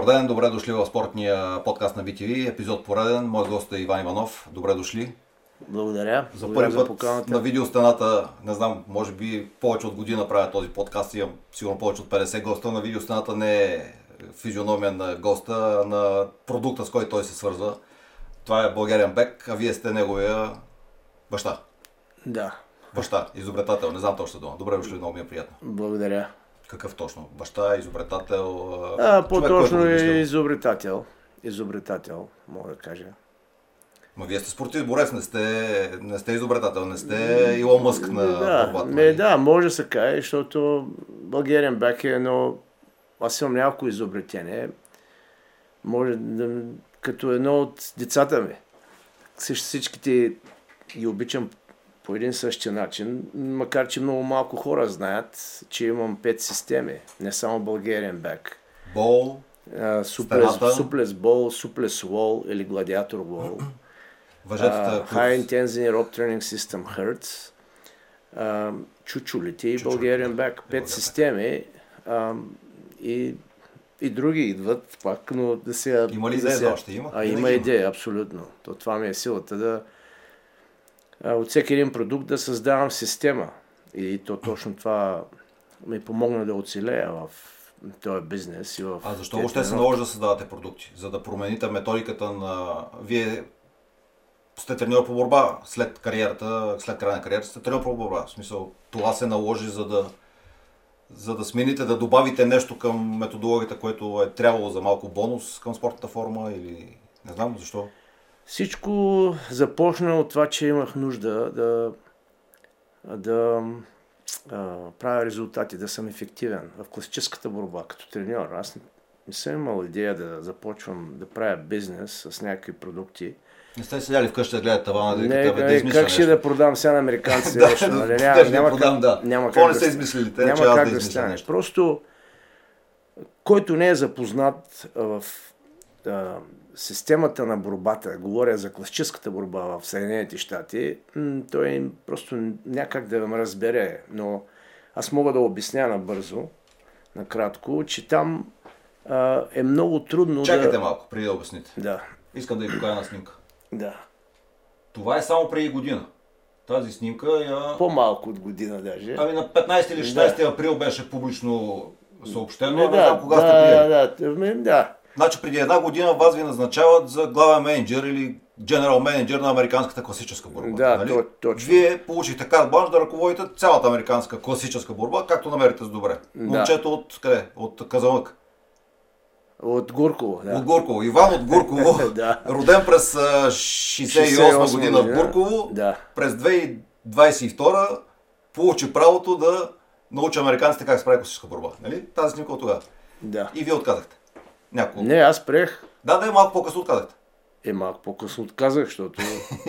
Добър ден, добре дошли в спортния подкаст на BTV, епизод пореден. Мой гост е Иван Иванов. Добре дошли. Благодаря. За Благодаря първи за път на видеостената, не знам, може би повече от година правя този подкаст, имам сигурно повече от 50 госта. На видеостената не е физиономия на госта, а на продукта, с който той се свързва. Това е българен бек, а вие сте неговия баща. Да. Баща, изобретател, не знам точно дума. Добре дошли, много ми е приятно. Благодаря. Какъв точно? Баща, изобретател? А, по-точно е изобретател. Изобретател, мога да кажа. Ма вие сте спортист борец, не сте, не сте изобретател, не сте Илон Мъск на да, борбата. ме, нали? да, може да се каже, защото българен бек е едно... Аз имам няколко изобретение. Може да... Като едно от децата ми. Всичките ги обичам по един същи начин, макар че много малко хора знаят, че имам пет системи, не само българен бек. Бол, А, суплес, Стената. суплес бол, суплес wall или гладиатор въжетата, Uh, high Intensity Rope Training System Hertz, uh, чучулите и българен бек. Пет системи uh, и, и други идват пак, но да се... Има ли да идея за още? Има? А, има идея, абсолютно. То, това ми е силата да а, от всеки един продукт да създавам система. И то точно това ми помогна да оцелея в този бизнес и в А защо въобще се наложи да създавате продукти? За да промените методиката на... Вие сте треньор по борба след кариерата, след края на кариерата сте треньор по борба. В смисъл, това се наложи за да за да смените, да добавите нещо към методологията, което е трябвало за малко бонус към спортната форма или не знам защо. Всичко започна от това, че имах нужда да, да а, правя резултати, да съм ефективен в класическата борба като треньор. Аз не, не съм имал идея да започвам да правя бизнес с някакви продукти. Не сте седяли вкъщи да гледате тавана, да Не, викате, бе, да измисля как ще нещо. да продам сега на американците Да, да, нали? Няма, няма, продам, как, да. няма как не са измислили те, Няма как да да стане. нещо? Просто, който не е запознат в а, системата на борбата, говоря за класическата борба в Съединените щати, той просто някак да ме разбере. Но аз мога да обясня набързо, накратко, че там а, е много трудно Чакайте да... малко, преди да обясните. Да, Искам да ви покажа на снимка. да. Това е само преди година. Тази снимка я... По-малко от година даже. Ами на 15 или 16 април беше публично съобщено, Не, не, знам кога сте приели. да, да, да, да. Значи преди една година вас ви назначават за главен менеджер или генерал менеджер на американската класическа борба. Да, нали? то- точно. Вие получихте карт бланш да ръководите цялата американска класическа борба, както намерите с добре. Да. Момчето от къде? От Казанлък. От Гурково, да. От Гурково. Иван от Гурково. Да. Роден през а, 68 година в Гурково. Да. През 2022 получи правото да научи американците как се прави класическа борба. Нали? Тази снимка от тогава. Да. И вие отказахте. Няколко. Не, аз приех. Да, да, малко по-късно отказахте. Е, малко по-късно отказах, защото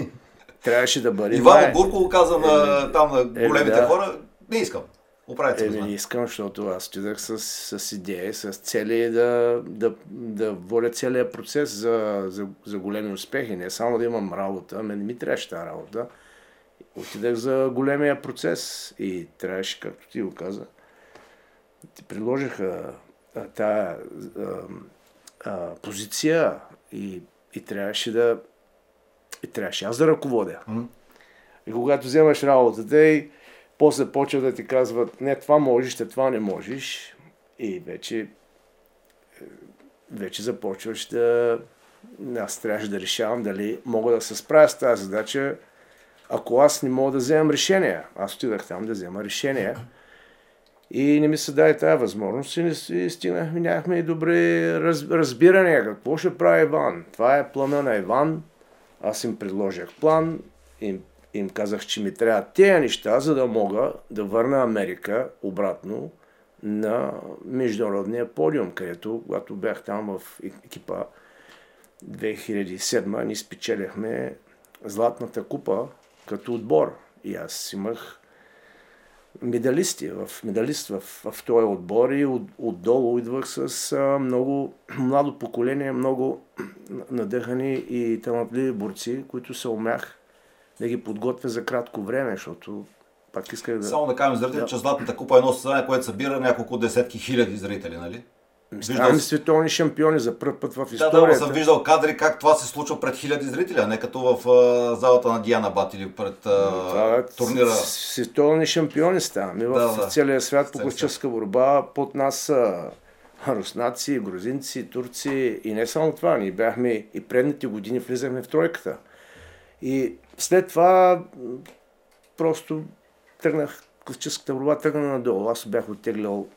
трябваше да бъде. Иван от Гурково каза на, там на големите да. хора, не искам. Оправете. Еми, не мен. искам, защото аз отидах с, с идеи, с цели да, да, да водя целият процес за, за, за големи успехи. Не само да имам работа, ами не ми трябваше тази работа. Отидах за големия процес и трябваше, както ти го каза, ти предложиха тая а, позиция и, и трябваше да и трябваше аз да ръководя. М. И когато вземаш работата и после почва да ти казват, не, това можеш, те това не можеш. И вече, е, вече започваш да... Аз трябваше да решавам дали мога да се справя с тази задача, ако аз не мога да вземам решение. Аз отидах там да взема решение. И не ми се даде тази възможност и, не, стигнахме, нямахме и добри раз, разбирания какво ще прави Иван. Това е плана на Иван. Аз им предложих план, им, им казах, че ми трябва тези неща, за да мога да върна Америка обратно на международния подиум, където, когато бях там в екипа 2007, ни спечеляхме Златната купа като отбор. И аз имах медалисти, в, медалист в, в този отбор и от, отдолу идвах с а, много младо поколение, много надъхани и талантливи борци, които се умях да ги подготвя за кратко време, защото пак исках да... Само да кажем зрители, Да. че Златната купа е едно състезание, което събира няколко десетки хиляди зрители, нали? Ставаме световни шампиони за първ път в историята. Да, да, съм виждал кадри как това се случва пред хиляди зрители, а не като в а, залата на Диана Бат или пред а, това, е турнира. Световни шампиони ставаме да, в да. целия свят по класическа борба. Под нас са руснаци, грузинци, турци и не само това. Ние бяхме и предните години влизахме в тройката. И след това просто тръгнах, класическата борба тръгна надолу. Аз бях оттеглял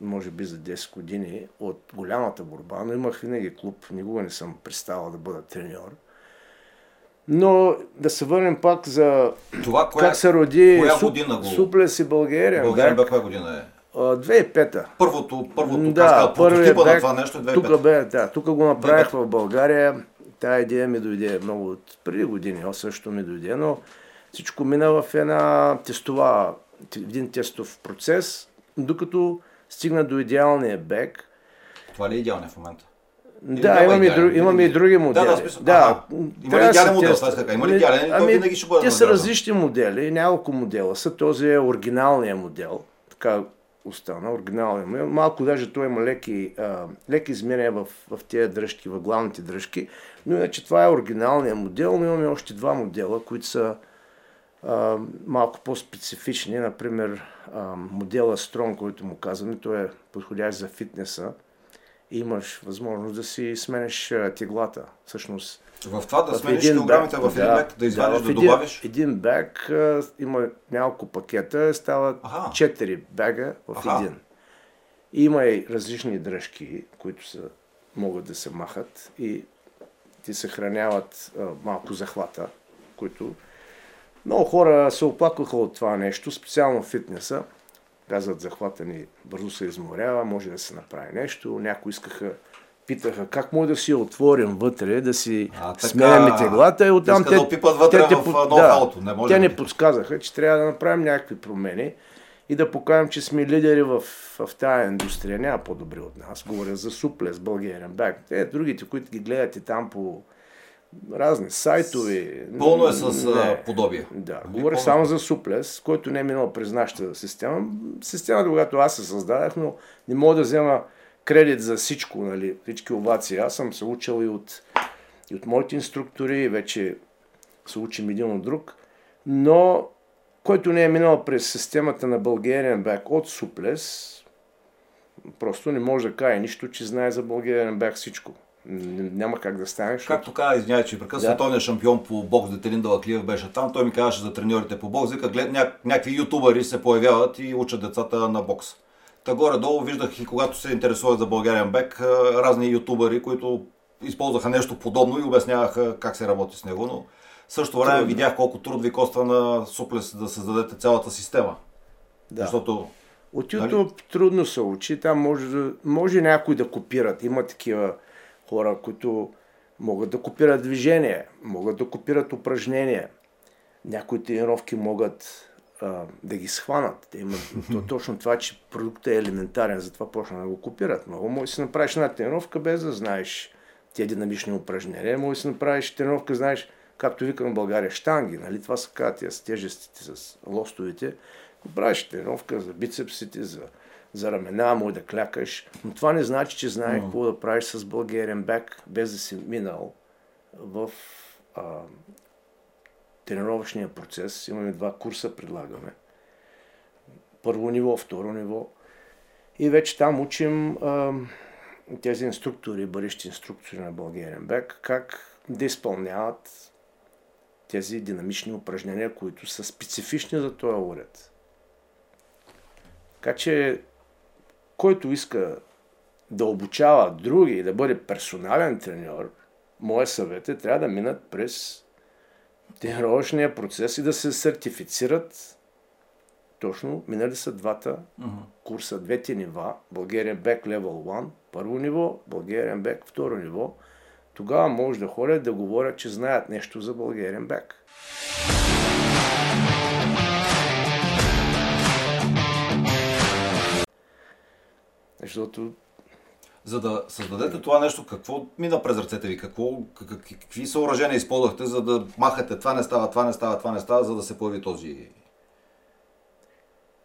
може би за 10 години от голямата борба, но имах винаги клуб, никога не съм представил да бъда треньор. Но да се върнем пак за това, коя, как се роди коя суп, година го... Суплес и България. България бе коя година е? 2005-та. Първото, първото да, прототипа на това нещо е 2005 Тук бе, да, тук го направих в България. Тая идея ми дойде много от преди години, аз също ми дойде, но всичко мина в една тестова, един тестов процес, докато стигна до идеалния бек. Това ли е идеалният в момента? да, имам, и, друг, имам и други модели. Да, да, да. Има ли идеален модел? Тест... Така? Има ли идеален? Ами, винаги ще бъде те са различни модели, няколко модела са. Този е оригиналният модел, така остана, оригиналният модел. Малко даже той има леки, а, леки изменения в, в тези дръжки, в главните дръжки, но иначе това е оригиналният модел, но имаме още два модела, които са а, малко по-специфични. Например, а, модела Strong, който му казваме, той е подходящ за фитнеса. И имаш възможност да си сменеш теглата. Всъщност, в това да смениш килограмите в един бек, да извадиш, да, да добавиш? Един бек има няколко пакета, стават ага. 4 бега в ага. един. Има и различни дръжки, които са, могат да се махат и ти съхраняват а, малко захвата, които много хора се оплакваха от това нещо, специално в фитнеса. Казват, захвата ни бързо се изморява, може да се направи нещо. Някои искаха, питаха как може да си отворим вътре, да си сменяме теглата и оттам те, да вътре те, в, в да, не може те ни подсказаха, че трябва да направим някакви промени и да покажем, че сме лидери в, в тази индустрия. Няма по-добри от нас. Говоря за Суплес, Българен Бак. Те, другите, които ги гледате там по разни сайтове. Пълно е с не, подобие. Да, говоря само за Суплес, който не е минал през нашата система. Системата, когато аз се създадах, но не мога да взема кредит за всичко, нали, всички овации. Аз съм се учил и от, и от моите инструктори, вече се учим един от друг, но който не е минал през системата на Bulgarian Back от Суплес, просто не може да каже нищо, че знае за Bulgarian Back всичко няма как да стане. Защото... Както каза, извинявай, че прекъсна, да. световният шампион по бокс Детелин Далаклиев беше там. Той ми казваше за треньорите по бокс. Вика, глед, ня... някакви ютубъри се появяват и учат децата на бокс. Та горе-долу виждах и когато се интересуват за Българен бек, разни ютубъри, които използваха нещо подобно и обясняваха как се работи с него. Но в същото време Трудно. видях колко труд ви коства на Суплес да създадете цялата система. Да. Защото от YouTube нали? трудно се учи, там може, може някой да копират. Има такива хора, които могат да копират движение, могат да копират упражнения. Някои тренировки могат а, да ги схванат. Те имат то, точно това, че продуктът е елементарен, затова почна да го копират. Много може да си направиш една тренировка без да знаеш тези динамични упражнения. Може да си направиш тренировка, знаеш, както викам в България, штанги. Нали? Това са казват с тежестите, с лостовите. Правиш тренировка за бицепсите, за за ramena, може да клякаш, но това не значи, че знаеш какво да правиш с българен бек, без да си минал в а, тренировъчния процес. Имаме два курса, предлагаме. Първо ниво, второ ниво. И вече там учим а, тези инструктори, бъдещи инструктори на българен бек, как да изпълняват тези динамични упражнения, които са специфични за този уред. Така че който иска да обучава други и да бъде персонален треньор, моят съвет е трябва да минат през тренировъчния процес и да се сертифицират точно, минали са двата uh-huh. курса, двете нива, Bulgarian Back Level 1, първо ниво, Bulgarian Back второ ниво, тогава може да ходят да говорят, че знаят нещо за Bulgarian Back. Защото за да създадете това нещо, какво мина през ръцете ви? Какво, как, какви съоръжения използвахте, за да махате това не става, това не става, това не става, за да се появи този...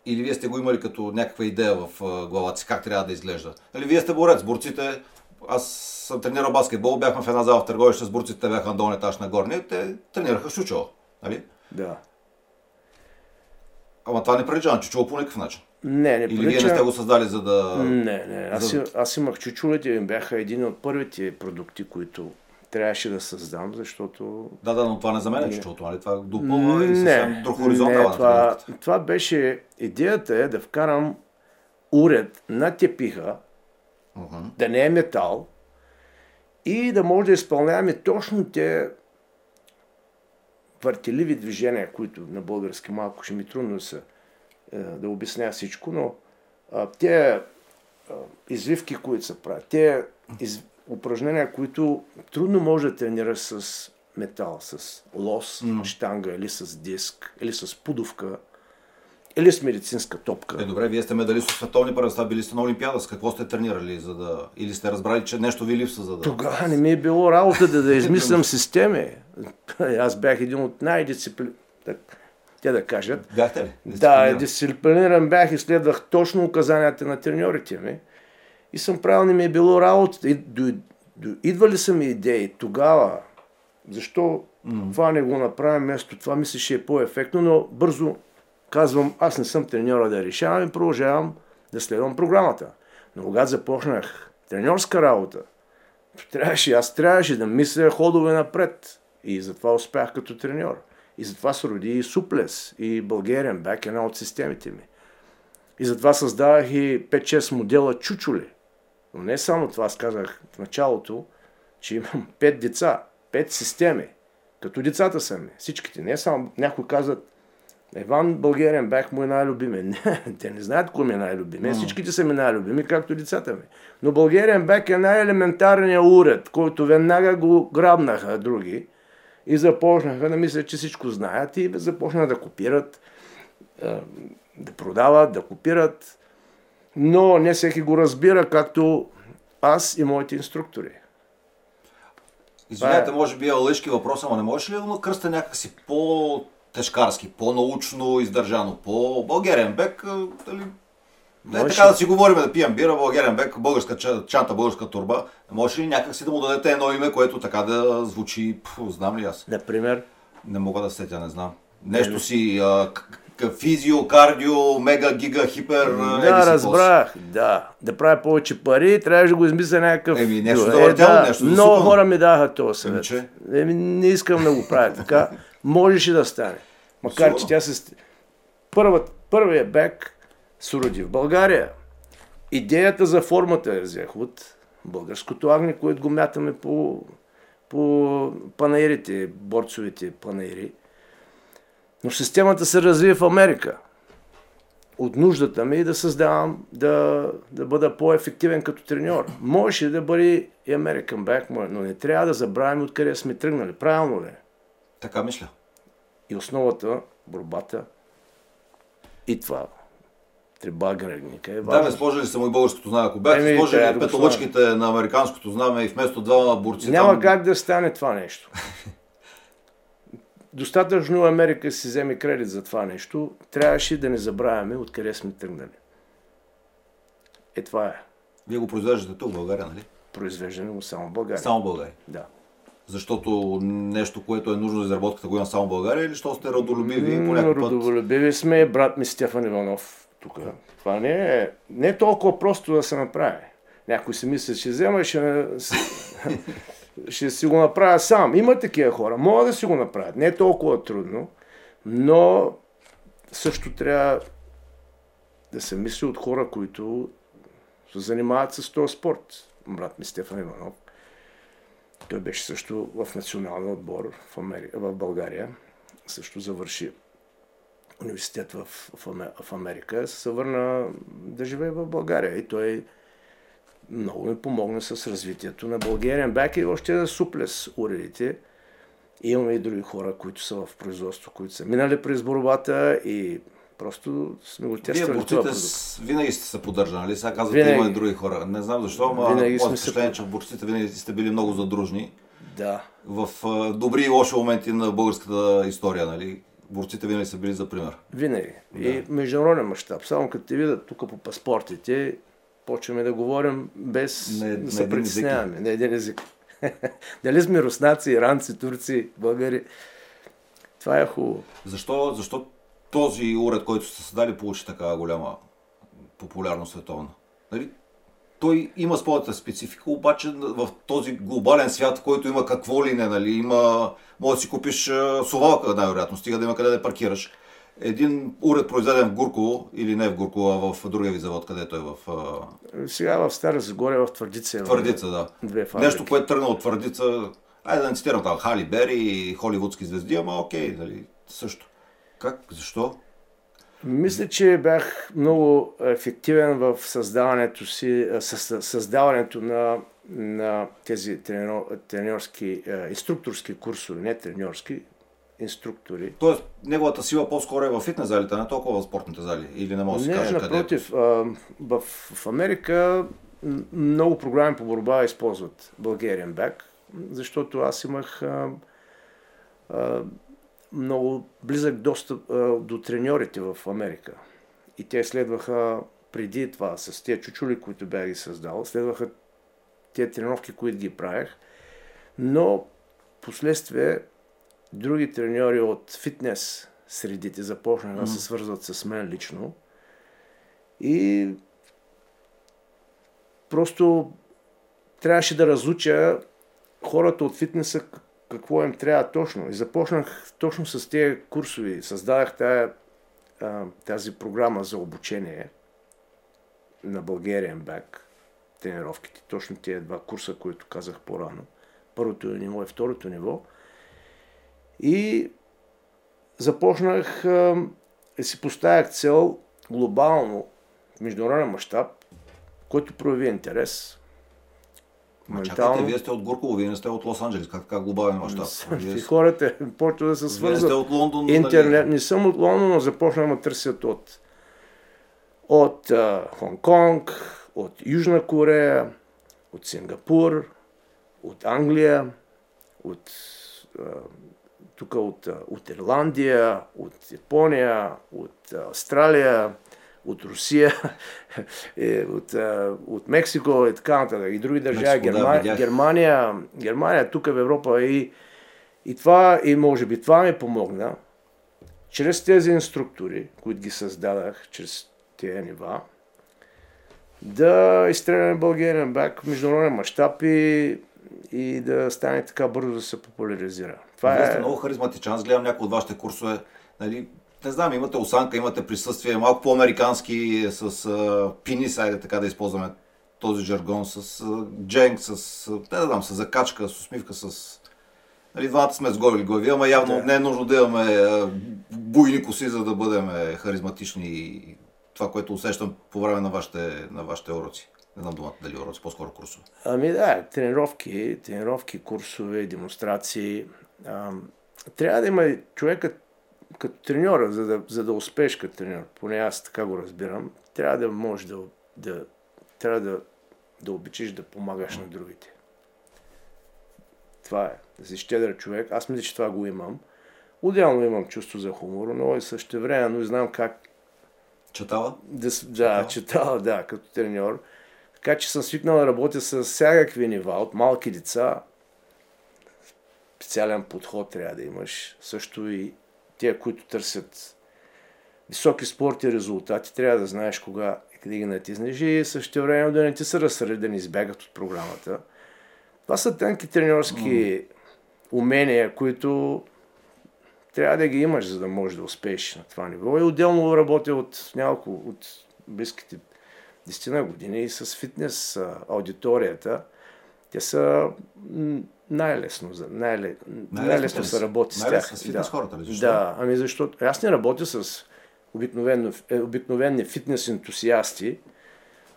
Или вие сте го имали като някаква идея в главата си, как трябва да изглежда? Нали, вие сте борец, борците, аз съм тренирал баскетбол, бяхме в една зала в Търговище с борците, те бяха на долния етаж на горния, те тренираха чучело, нали? Да. Ама това не прилича на чучело по никакъв начин. Не, не Или вие прилича... не сте го създали за да... Не, не. Аз, За- за... аз имах чучулите, бяха един от първите продукти, които трябваше да създам, защото... Да, да, но това не заменя Не. чучелото, нали? Това допълва и съвсем друг хоризонт не, това, това беше... Идеята е да вкарам уред на тепиха, Мгм. да не е метал и да може да изпълняваме точно те въртеливи движения, които на български малко ще ми трудно да, се, е, да обясня всичко, но а, те а, извивки, които се правят, те из, упражнения, които трудно може да тренираш с метал, с лос, М. штанга или с диск, или с пудовка, или с медицинска топка. Е, добре, вие сте медалист от световни първенства, били сте на Олимпиада. С какво сте тренирали? За да... Или сте разбрали, че нещо ви липсва, за да... Тогава не ми е било работа да, да измислям системи. Аз бях един от най-дисципли... Те да кажат. Бяхте ли? Да, Дисциплиниран? бях и следвах точно указанията на треньорите ми. И съм правил, не ми е било работа. И, до, до, идвали са ми идеи тогава. Защо това не го направим вместо това, мисля, ще е по-ефектно, но бързо казвам, аз не съм треньора да решавам и продължавам да следвам програмата. Но когато започнах треньорска работа, трябваше, аз трябваше да мисля ходове напред. И затова успях като треньор. И затова се роди и Суплес, и Bulgarian Back, една от системите ми. И затова създавах и 5-6 модела чучули. Но не само това, аз казах в началото, че имам 5 деца, 5 системи. Като децата са ми. Всичките. Не само някои казват, Иван Българен бях му е най-любими. Не, те не знаят кой ми е най-любими. Всичките са ми най-любими, както децата ми. Но Българен бек е най-елементарният уред, който веднага го грабнаха други и започнаха да мислят, че всичко знаят и започнаха да копират, да продават, да копират. Но не всеки го разбира, както аз и моите инструктори. Извинявайте, Това е- може би е лъжки въпрос, ама не можеш ли да го накръста някакси по-тежкарски, по-научно издържано, по-българен бек, дали... Не Може. така да си говорим, да пием бира, българен бек, българска ча- чанта, българска турба. Може ли някак си да му дадете едно име, което така да звучи, пф, знам ли аз? Например, Не мога да сетя, не знам. Нещо си а, физио, кардио, мега, гига, хипер, Да, разбрах. Да. Да правя повече пари, трябваше да го измисля някакъв... Еми, нещо Е, за въртяло, нещо за Много хора ми даха този съвет. Еми, че? Еми, не искам да го правя така. Можеше да стане. Макар, Сигурно. че тя се... Първият бек се роди в България. Идеята за формата я взех от българското агне, което го мятаме по, по панаирите, борцовите панаири. Но системата се разви в Америка. От нуждата ми да създавам, да, да бъда по-ефективен като треньор. Можеше да бъде и American Back, но не трябва да забравим откъде сме тръгнали. Правилно ли? е? Така мисля. И основата, борбата и това. Треба гръгника е Да, бе, сложили са му и българското знаме. Ако бяхте Еми, сложили да петолъчките на американското знаме и вместо два борци Няма там... как да стане това нещо. Достатъчно Америка си вземе кредит за това нещо. Трябваше да не забравяме откъде сме тръгнали. Е, това е. Вие го произвеждате тук в България, нали? Произвеждане му само в България. Само в България. Да. Защото нещо, което е нужно за изработката, го има само в България или защото сте родолюбиви по някакъв път... Родолюбиви сме, брат ми Стефан Иванов тук. Това не е, не е толкова просто да се направи. Някой си мисли, ще взема и ще, ще си го направя сам. Има такива хора, могат да си го направят. Не е толкова трудно, но също трябва да се мисли от хора, които се занимават с този спорт. Брат ми Стефан Иванов. Той беше също в националния отбор в, Амери... в България. Също завърши университет в, в, Аме- в Америка. Се върна да живее в България. И той много ми помогна с развитието на Българиан бак и още да суплес уредите. И имаме и други хора, които са в производство, които са минали през борбата и просто сме го Вие тествали това борците с... винаги сте се поддържали? Сега казвате, Винаги. има и други хора. Не знам защо, ама Винаги сме впечатление, под- че в борците винаги сте били много задружни. Да. В добри и лоши моменти на българската история, нали? Борците винаги са били за пример. Винаги. Да. И международен мащаб. Само като те видят тук по паспортите, почваме да говорим без Не- да се притесняваме. На един език. Дали сме руснаци, иранци, турци, българи. Това е хубаво. Защо, защо този уред, който сте създали, получи такава голяма популярност световна? Нали? Той има своята специфика, обаче в този глобален свят, в който има какво ли не, нали? има, може да си купиш совалка, най-вероятно, стига да има къде да паркираш. Един уред произведен в Гурково, или не в Гурково, а в другия ви завод, където е в Сега в Стара Загоре, в Твърдица. е Твърдица, да. Две фабрики. Нещо, което тръгна от Твърдица, айде да не цитирам там, Хали Бери и холивудски звезди, ама окей, нали, също. Как? Защо? Мисля, че бях много ефективен в създаването си, създаването на, на тези треньор, треньорски, а, инструкторски курсове, не треньорски, инструктори. Тоест, неговата сила по-скоро е в фитнес залите, не толкова в спортните зали. Или не може да се Не, каже къде. е. напротив, а, в, в Америка много програми по борба използват Bulgarian Back, защото аз имах а, а, много близък достъп а, до треньорите в Америка. И те следваха преди това, с тези чучули, които бях ги създал, следваха тези тренировки, които ги правех. Но последствие други треньори от фитнес средите започнаха да се свързват с мен лично. И просто трябваше да разуча хората от фитнеса какво им трябва точно. И започнах точно с тези курсови. Създадах тая, тази програма за обучение на Bulgarian Back, тренировките, точно тези два курса, които казах по-рано. Първото ниво и второто ниво. И започнах да си поставях цел глобално, в международен мащаб, който прояви интерес. Ма чакайте, вие сте от Гурково, вие не сте от Лос-Анджелес, как така глобален мащаб? Вие, хората почват да се вие не сте свързват. от Лондон, Интернет. нали? Не съм от Лондон, но започнах да търсят от, от Хонг-Конг, от Южна Корея, от Сингапур, от Англия, от тук от, от Ирландия, от Япония, от Австралия, от Русия, е, от, а, от Мексико и така нататък. И други държави. Мексико, да, Герма... видях. Германия, Германия, тук в Европа. И, и това, и може би това ми помогна, чрез тези инструктори, които ги създадах, чрез тези нива, да изстреляме България бак в международен мащаб и, и да стане така бързо да се популяризира. Това Вие е... сте много харизматичен. Аз гледам някои от вашите курсове. Нали, не знам, имате осанка, имате присъствие, малко по-американски, с а, пинис, айде така да използваме този жаргон, с а, дженг, с, не да знам, с закачка, с усмивка, с... Нали, двамата сме сгорили глави, ама явно Да. не е нужно да имаме а, буйни коси, за да бъдем а, харизматични и това, което усещам по време на вашите, на вашите уроци. Не знам думата дали уроци, по-скоро курсове. Ами да, тренировки, тренировки, курсове, демонстрации. А, трябва да има човека като треньора, за да, за да успееш като треньор, поне аз така го разбирам, трябва да можеш да, да, трябва да, да обичаш да помагаш на другите. Това е. Да си щедър човек. Аз мисля, че това го имам. Отделно имам чувство за хумор, но и също време, и знам как Чатава? да, да, читал, да, като треньор. Така че съм свикнал да работя с всякакви нива, от малки деца. Специален подход трябва да имаш. Също и тия, които търсят високи спорти резултати, трябва да знаеш кога и къде ги натиснеш и също време да не ти се разсърди, да не избягат от програмата. Това са тънки треньорски умения, които трябва да ги имаш, за да можеш да успееш на това ниво. И отделно работя от няколко, от близките 10 на години и с фитнес аудиторията. Те са най-лесно, най-лесно фитнес- се работи с най-лесно тях. с фитнес да. хората ли? Защо? Да, ами защото аз не работя с е, обикновени фитнес ентусиасти,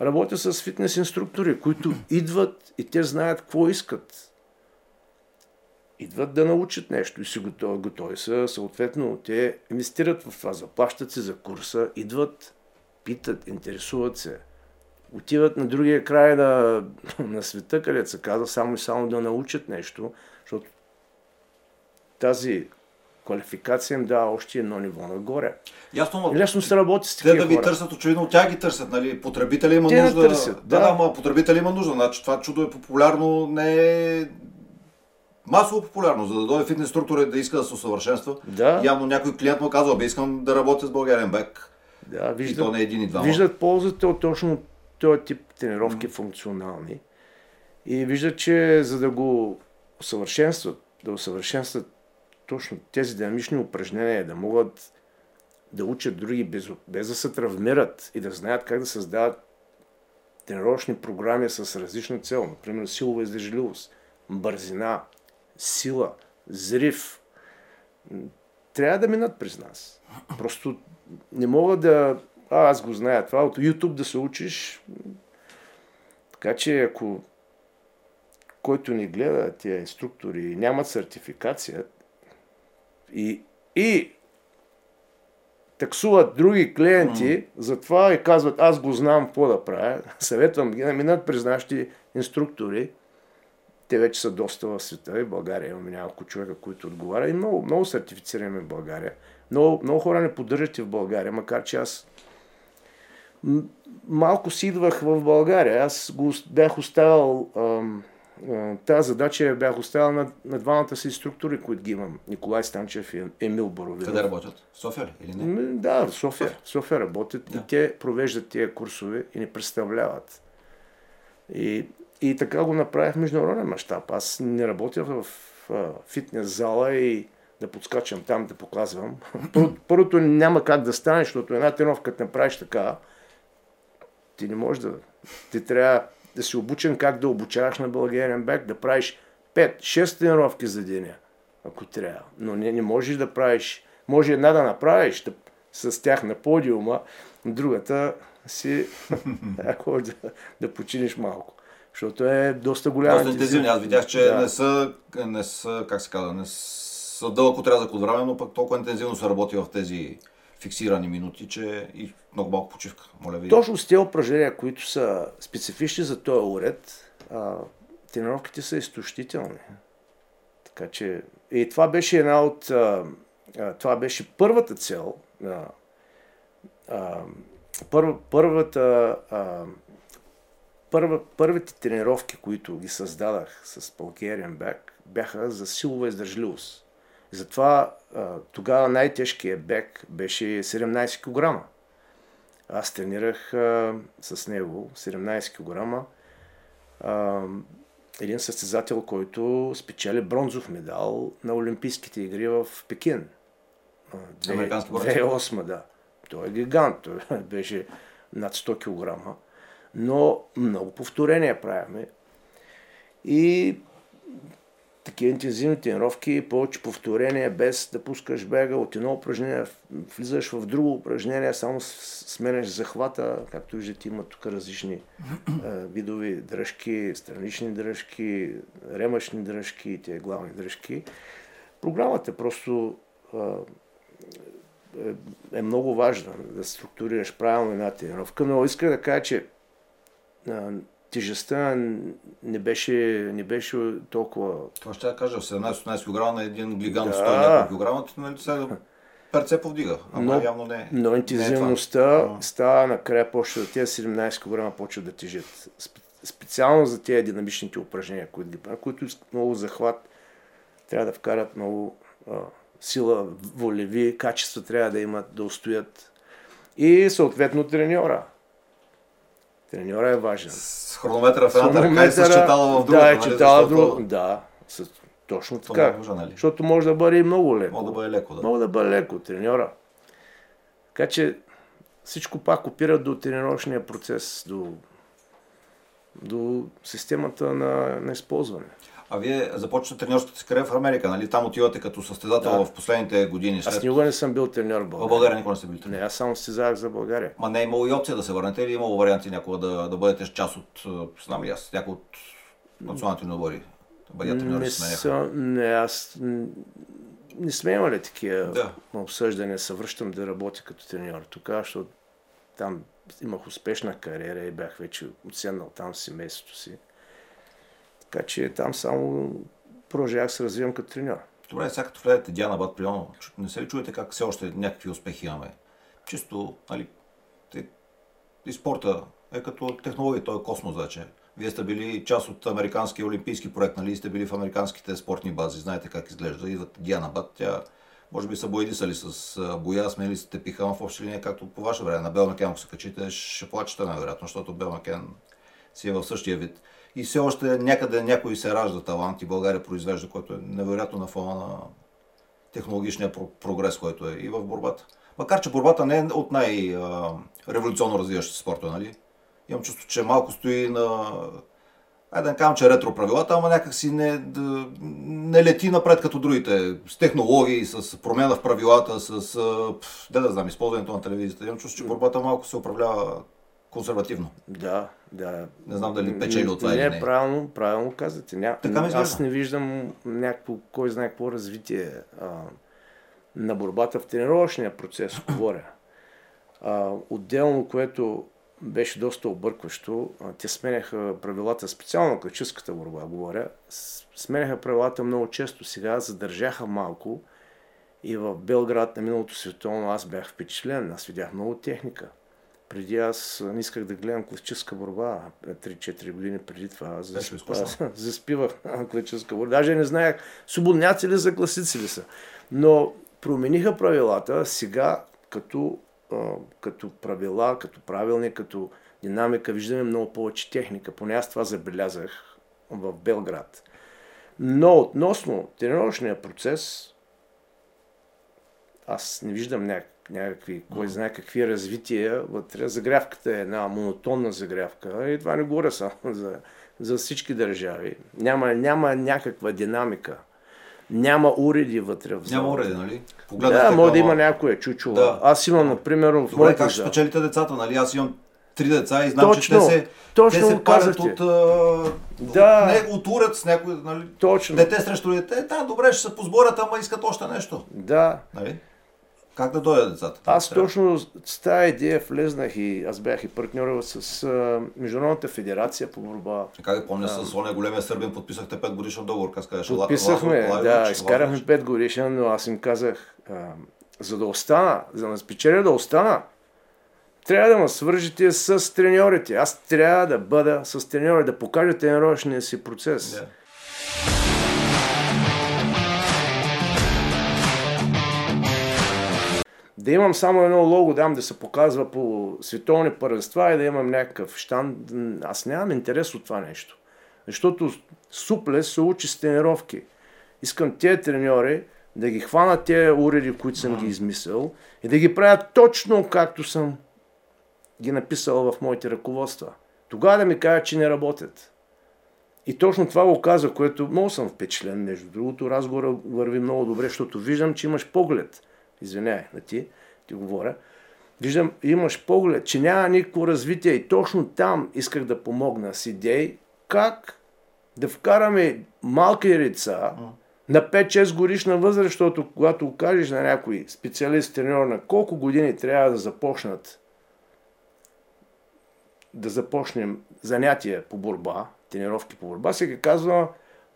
работя с фитнес инструктори, които идват и те знаят какво искат. Идват да научат нещо и си готови, готови са, съответно, те инвестират в това, заплащат се за курса, идват, питат, интересуват се. Отиват на другия край на, на света, където се казва, само и само да научат нещо, защото тази квалификация им дава още едно ниво нагоре. Ясно, но... Лесно се работи с Те такива да ви хора. търсят, очевидно, от тях ги търсят, нали? Потребителя има Те нужда. търсят, да, да. да, ама потребителя има нужда. Значи това чудо е популярно, не е масово популярно. За да дойде фитнес структура и да иска да се усъвършенства. Да. Явно някой клиент му казал, бе, искам да работя с Българен бек. Да, И то виждат, не е един и двама. виждат ползата от точно този тип тренировки функционални и виждат, че за да го усъвършенстват, да усъвършенстват точно тези динамични упражнения, да могат да учат други без, без да се травмират и да знаят как да създават тренировъчни програми с различна цел, например силова издържливост, бързина, сила, зрив, трябва да минат през нас. Просто не мога да... А, аз го зная това, от YouTube да се учиш. Така че ако който ни гледа, тия инструктори нямат сертификация и, и таксуват други клиенти, mm. затова и казват, аз го знам какво да правя. Съветвам ги да минат през нашите инструктори. Те вече са доста в света и в България имаме няколко човека, които отговарят и много, много сертифицираме в България. Много, много хора не поддържат и в България, макар че аз малко си идвах в България. Аз го бях оставил тази задача я бях оставил на, на двамата си инструктори, които ги имам. Николай Станчев и Емил Боровилов. Къде работят? В София ли? Или не? М, Да, в София. В София работят да. и те провеждат тия курсове и ни представляват. И, и така го направих в международен мащаб. Аз не работя в а, фитнес зала и да подскачам там, да показвам. Първо- Първото няма как да стане, защото една тренировка, направиш така, ти не можеш да... Ти трябва да си обучен как да обучаваш на българен бек, да правиш 5-6 тренировки за деня, ако трябва. Но не, не можеш да правиш... Може една да направиш да, с тях на подиума, другата си ако да, да починиш малко. Защото е доста голяма. Доста интензивни. Аз видях, че Да. не са, не са, как се казва, не са дълъг отрязък от време, но пък толкова интензивно се работи в тези фиксирани минути, че и много малко почивка. Моля ви. Точно с тези упражнения, които са специфични за този уред, а, тренировките са изтощителни. Така че и това беше една от... А, това беше първата цел на първа, първата а, първа, първите тренировки, които ги създадах с Bulgarian Back, бяха за силова издържливост. Затова тогава най-тежкият бек беше 17 кг. Аз тренирах а, с него 17 кг. А, един състезател, който спечели бронзов медал на Олимпийските игри в Пекин. А, две- Американски борец. 2008, да. Той е гигант. Той беше над 100 кг. Но много повторения правяме. И такива интензивни тренировки, повече повторения, без да пускаш бега от едно упражнение, влизаш в друго упражнение, само сменяш захвата, както виждате има тук различни видови дръжки, странични дръжки, ремъчни дръжки и тези главни дръжки. Програмата просто е, е много важна да структурираш правилно една тренировка, но иска да кажа, че тежестта не беше, не беше толкова Това ще я кажа, 17-18 кг на един гигант Да. 100 няколко килограма, нали сега перце повдига. Ама Но- явно не. Но не е интензивността това. става накрая почва да тези 17 кг почват да тежат. Сп- Специално за тези динамичните упражнения, които ги правят, които искат много захват, трябва да вкарат много а, сила, волеви качества трябва да имат, да устоят. И съответно треньора. Треньора е важен. С хронометъра в едната ръка и с четала в другата. Да, е нали, четала в. Да, с, точно Това така. не може, нали? Защото може да бъде и много леко. Мога да бъде леко, да. Много да бъде леко, треньора. Така че всичко пак опира до тренировъчния процес, до, до системата на, на използване. А вие започвате треньорската си кариера в Америка, нали? Там отивате като състезател Да. в последните години. Аз След... никога не съм бил треньор в В България. България никога не сте били треньор. Не, аз само състезавах за България. Ма не е имало и опция да се върнете или е имало варианти някога да, да бъдете част от, знам ли аз, някой от националните ни отбори? Да бъдете треньори Не, с сменяха. съм, не, аз не сме имали такива Да. обсъждания, се връщам да работя като треньор. Тук, защото там имах успешна кариера и бях вече отседнал там семейството си. Така че там само продължавах се развивам като треньор. Добре, сега като влезете Диана Бат, примерно, не се ли чуете как все още някакви успехи имаме? Чисто, нали, и спорта е като технология, той е космос вече. Вие сте били част от американския олимпийски проект, нали, сте били в американските спортни бази, знаете как изглежда. Идват Диана Бат, тя може би са боядисали с боя, смели сте пиха в обща линия, както по ваше време. На Белнакен, ако се качите, ще плачете най-вероятно, защото Белнакен си е в същия вид. И все още някъде някой се ражда талант и България произвежда, който е невероятно на фона на технологичния про- прогрес, който е и в борбата. Макар, че борбата не е от най-революционно развиващите спорта, нали? Имам чувство, че малко стои на... Айде да не казвам, че ретро правилата, ама някак си не, да, не лети напред като другите. С технологии, с промяна в правилата, с... пф, Да да знам, използването на телевизията. Имам чувство, че борбата малко се управлява консервативно. Да, да. Не знам дали печели от това не, или не. правилно, правилно казвате. Ня... Така ми. Аз не виждам някакво, кой знае какво развитие а, на борбата в тренировъчния процес, говоря. А, отделно, което беше доста объркващо, а, те сменяха правилата, специално клаческата борба, говоря, сменяха правилата много често. Сега задържаха малко и в Белград на миналото световно аз бях впечатлен, аз видях много техника. Преди аз не исках да гледам класическа борба, 3-4 години преди това. Аз Беше ви засп- скучно. заспивах класическа борба. Даже не знаех свободняци ли са, класици ли са. Но промениха правилата сега като, като правила, като правилник, като динамика. Виждаме много повече техника. Поне аз това забелязах в Белград. Но относно тренировъчния процес, аз не виждам няк- някакви, кой знае какви развития вътре. Загрявката е една монотонна загрявка. И това не говоря само за, за всички държави. Няма, няма някаква динамика. Няма уреди вътре в Няма залата. уреди, нали? Да, Погледнахте може да има някоя чучула. Да. Аз имам, например, в Добре, моята как ще спечелите децата, нали? Аз имам три деца и знам, Точно, че те се, точно те се парят от, Да. от, не, от уред с някой, нали? Точно. Дете срещу дете, да, добре, ще се позборят, ама искат още нещо. Да. Нали? Как да дойдат децата? Аз точно с тази идея влезнах и аз бях и партньор с а, Международната федерация по борба. Как да помня, с ония големия сърбин подписахте 5 годишен договор, как казваш? Подписахме, Лазо- да, Лазович, изкарахме Лазович. 5 годишен, но аз им казах, а, за да остана, за да спечеля да остана, трябва да ме свържете с треньорите. Аз трябва да бъда с треньори, да покажа тренировъчния си процес. Да. Да имам само едно лого, дам да се показва по световни първенства и да имам някакъв щан. Аз нямам интерес от това нещо. Защото суплес се учи с тренировки. Искам тези треньори да ги хванат тези уреди, които съм ги измислил и да ги правят точно както съм ги написал в моите ръководства. Тогава да ми кажат, че не работят. И точно това го каза, което много съм впечатлен. Между другото, разговора върви много добре, защото виждам, че имаш поглед. Извинявай на ти, ти говоря. Виждам, имаш поглед, че няма никакво развитие и точно там исках да помогна с идеи как да вкараме малки деца на 5-6 годишна възраст, защото когато кажеш на някой специалист, треньор на колко години трябва да започнат да започнем занятия по борба, тренировки по борба, се ги казва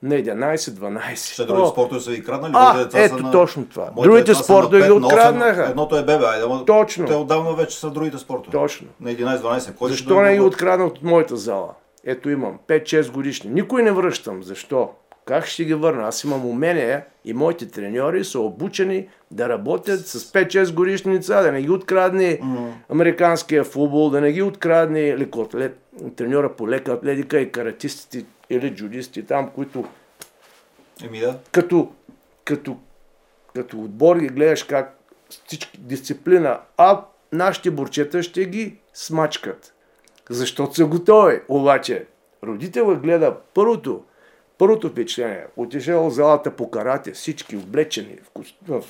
на 11-12. Ще други О, спортове са ви краднали? А, деца ето на... точно това. моите Другите спортове ги 5, на 8, откраднаха. Едното е бебе, айде, ама Точно. те отдавна вече са другите спортове. Точно. На 11-12. Кой Защо не ги да- откраднат от моята зала? Ето имам 5-6 годишни. Никой не връщам. Защо? Как ще ги върна? Аз имам умение и моите треньори са обучени да работят с 5-6 годишни деца, да не ги открадне американския футбол, да не ги открадне лекоатлет, треньора по лека атлетика и каратистите или джудисти там, които Еми да. като, като, като отбор ги гледаш как всички дисциплина, а нашите борчета ще ги смачкат. Защото са готови. Обаче, родителът гледа първото, първото впечатление. Отишъл в залата по карате, всички облечени в, в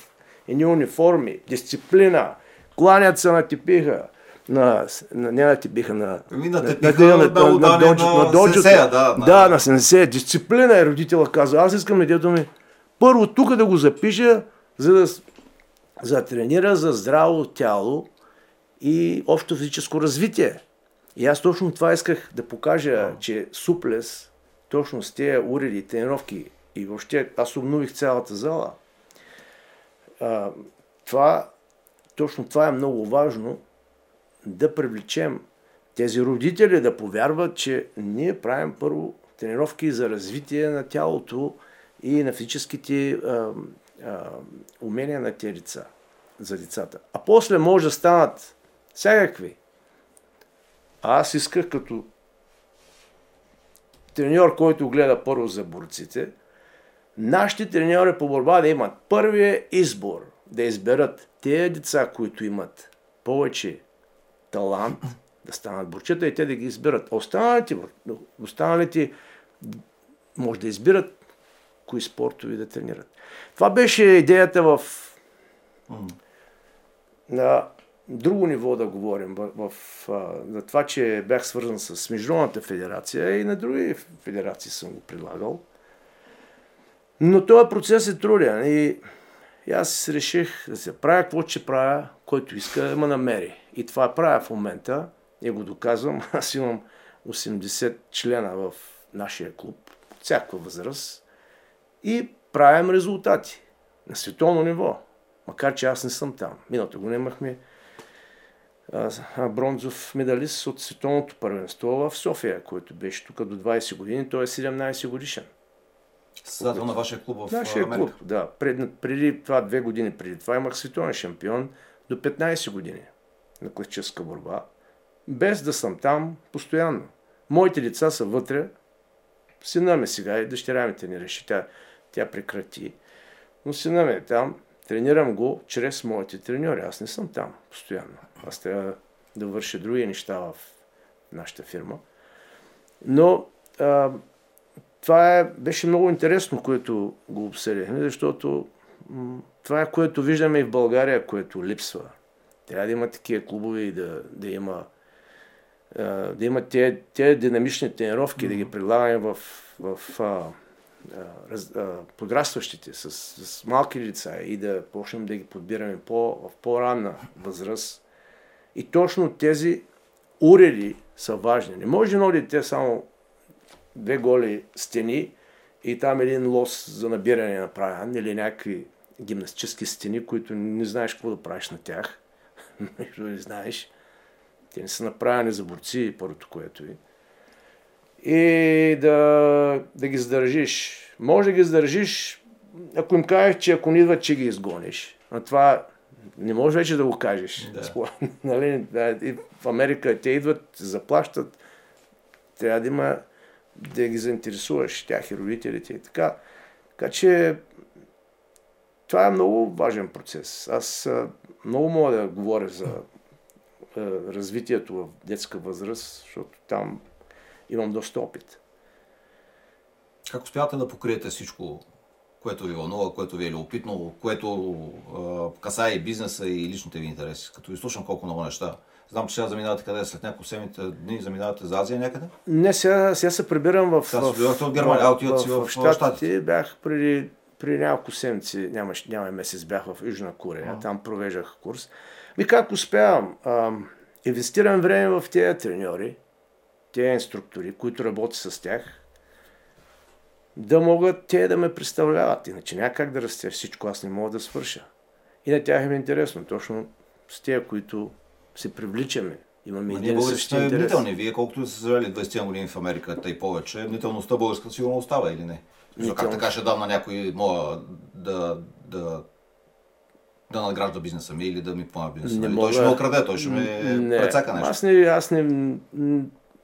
едни униформи, дисциплина, кланят се на типиха, на, на, не на типиха, на, Ами на на, на, на на на доджото. сенсея, да, на- да, на сенсея. Дисциплина е родителя казва. Аз искам на детето ми първо тук да го запиша, за да, за да тренира за здраво тяло и общо физическо развитие. И аз точно това исках да покажа, че суплес, точно с тези уреди, тренировки И въобще аз обнових цялата зала. А, това, точно това е много важно, да привлечем тези родители да повярват, че ние правим първо тренировки за развитие на тялото и на физическите а, а, умения на тези деца, за децата. А после може да станат всякакви. Аз исках като треньор, който гледа първо за борците, нашите треньори по борба да имат първия избор, да изберат тези деца, които имат повече талант, да станат борчета и те да ги изберат. Останалите, останалите може да избират кои спортове да тренират. Това беше идеята в на друго ниво да говорим, в, в, за това, че бях свързан с Международната федерация и на други федерации съм го предлагал. Но този процес е труден и, и аз реших да се правя какво ще правя, който иска да ме намери. И това правя в момента и го доказвам. Аз имам 80 члена в нашия клуб, всяка възраст и правим резултати на световно ниво. Макар, че аз не съм там. Миналата година имахме бронзов медалист от световното първенство в София, който беше тук до 20 години. Той е 17 годишен. Създател на вашия клуб в Нашия Америка. клуб, да. Пред, преди това, две години преди това имах световен шампион до 15 години на класическа борба, без да съм там постоянно. Моите деца са вътре, сина ми сега и дъщеря ми тренираше, тя, тя прекрати. Но сина ми е там, тренирам го чрез моите треньори. Аз не съм там постоянно. Аз трябва да върша други неща в нашата фирма. Но а, това е, беше много интересно, което го обсъдихме, защото това е което виждаме и в България, което липсва. Трябва да има такива клубове и да, да има да има тези, тези динамични тренировки, mm-hmm. да ги предлагаме в, в а, раз, а, подрастващите, с, с малки лица и да почнем да ги подбираме по, в по-ранна възраст. И точно тези уреди са важни. Не може едно дете само две голи стени и там един лос за набиране на правян или някакви гимнастически стени, които не знаеш какво да правиш на тях. Не знаеш. Те не са направени за борци, първото което е и да, да ги задържиш. Може да ги задържиш, ако им кажеш, че ако не идват, че ги изгониш. А това не може вече да го кажеш. Да. нали, и в Америка те идват, заплащат, трябва да има да ги заинтересуваш, тях и родителите и така. Така че това е много важен процес. Аз много мога да говоря за развитието в детска възраст, защото там имам доста опит. Как успявате да покриете всичко, което ви вълнува, което ви е любопитно, което а, касае и бизнеса и личните ви интереси? Като ви слушам колко много неща. Знам, че сега заминавате къде? След няколко седмите дни заминавате за Азия някъде? Не, сега, сега се прибирам в... Сега в, от Германия, а отиват си в, в, в Штатите. Бях преди, преди няколко седмици, няма, няма месец, бях в Южна Корея. А. Там провеждах курс. Ми как успявам? А, инвестирам време в тези треньори тези инструктори, които работят с тях, да могат те да ме представляват. Иначе няма как да растеш всичко, аз не мога да свърша. И на тях е интересно, точно с тези, които се привличаме. Имаме един ние същи интерес. мнителни. Вие колкото са завели 20 години в Америка и повече, мнителността българска сигурно остава или не? Мнителност. Как така ще дам на някой моя да, да да надгражда бизнеса ми или да ми помага бизнеса. Не мога... Той ще ме окраде, той ще ме прецака нещо. Аз не, аз не,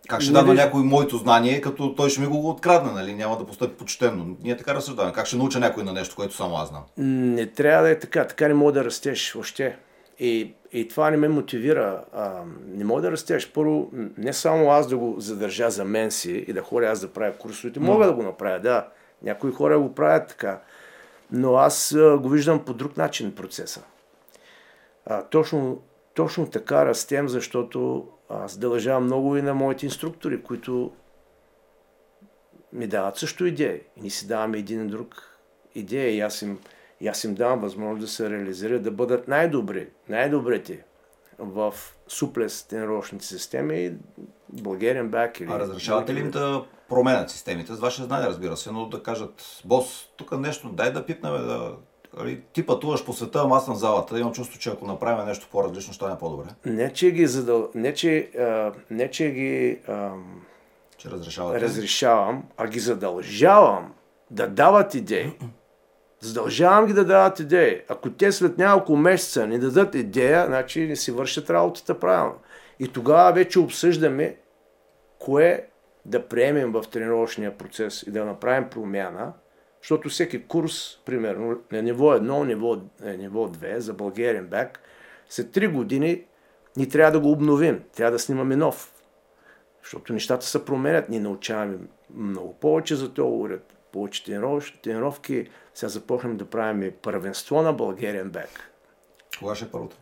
как ще дам на някой моето знание, като той ще ми го открадне, нали? Няма да постъпи почтенно. Ние така разсъждаваме. Как ще науча някой на нещо, което само аз знам? Не трябва да е така. Така не мога да растеш въобще. И, и това не ме мотивира. А, не мога да растеш. Първо, не само аз да го задържа за мен си и да ходя аз да правя курсовете. Мога да го направя, да. Някои хора го правят така. Но аз а, го виждам по друг начин процеса. А, точно, точно така растем, защото аз дължавам много и на моите инструктори, които ми дават също идеи. И ние си даваме един и друг идея и аз им, и аз им давам възможност да се реализират, да бъдат най-добри, най-добрите в суплес тренировъчните системи и Bulgarian back. Или... А разрешавате ли им да променят системите, с ваше знание, разбира се, но да кажат, бос, тук нещо, дай да пипнем, да... Нали, ти пътуваш по света, ама аз съм залата. Имам чувство, че ако направим нещо по-различно, ще стане по-добре. Не, че ги задъл... не, че, а, не, че ги а, Че разрешавате. разрешавам, а ги задължавам да дават идеи. Задължавам ги да дават идеи. Ако те след няколко месеца не дадат идея, значи не си вършат работата правилно. И тогава вече обсъждаме кое да приемем в тренировъчния процес и да направим промяна, защото всеки курс, примерно, на ниво 1, ниво, е, ниво 2 за Bulgarian Back, след 3 години ни трябва да го обновим. Трябва да снимаме нов. Защото нещата се променят. Ние научаваме много повече за този уред, повече тренировки. Сега започнем да правим първенство на Bulgarian Back. Кога ще е първото?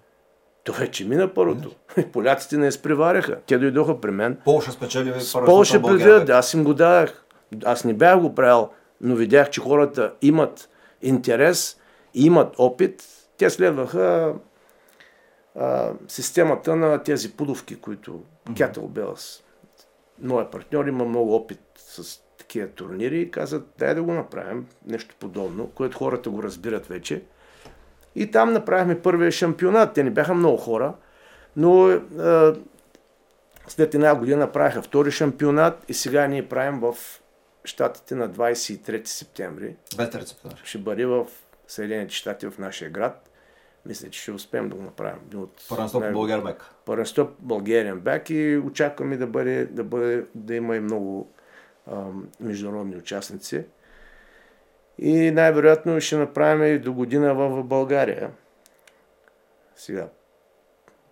То вече мина първото. Поляците не изпреваряха. Те дойдоха при мен. Полша спечели С Полша предвидят, да, аз им го дадах. Аз не бях го правил, но видях, че хората имат интерес, имат опит. Те следваха а, системата на тези пудовки, които Kettlebells. Моя партньор има много опит с такива турнири и казат, дай да го направим, нещо подобно, което хората го разбират вече. И там направихме първия шампионат. Те не бяха много хора, но е, след една година направиха втори шампионат и сега ние правим в Штатите на 23 септември. Рецептар. Ще бъде в Съединените щати в нашия град. Мисля, че ще успеем да го направим. От Първенство по Българ Мек. първенство Bulgarian Back и очакваме да, бъде, да, бъде, да има и много ам, международни участници. И най-вероятно ще направим и до година в, България. Сега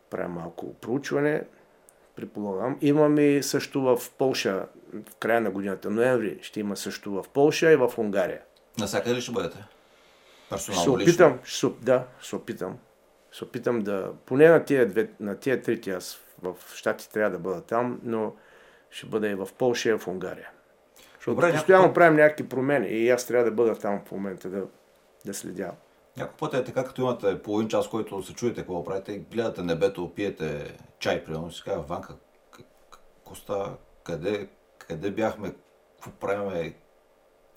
правим малко проучване, предполагам. Имаме също в Полша, в края на годината, ноември, ще има също в Полша и в Унгария. Навсякъде ли ще бъдете? Ще Персонално лично? опитам, ще се, оп- да, ще опитам. Ще опитам да, поне на тия, две, на тия трите, аз в Штати трябва да бъда там, но ще бъда и в Польша и в Унгария. Защото Добре, постоянно някой път- правим някакви промени и аз трябва да бъда там в момента да, да следя. Някой път е така, като имате половин час, който се чуете какво правите гледате небето, пиете чай, примерно, си казва, Ванка, к- к- какво става? Къде, къде бяхме? Какво правиме?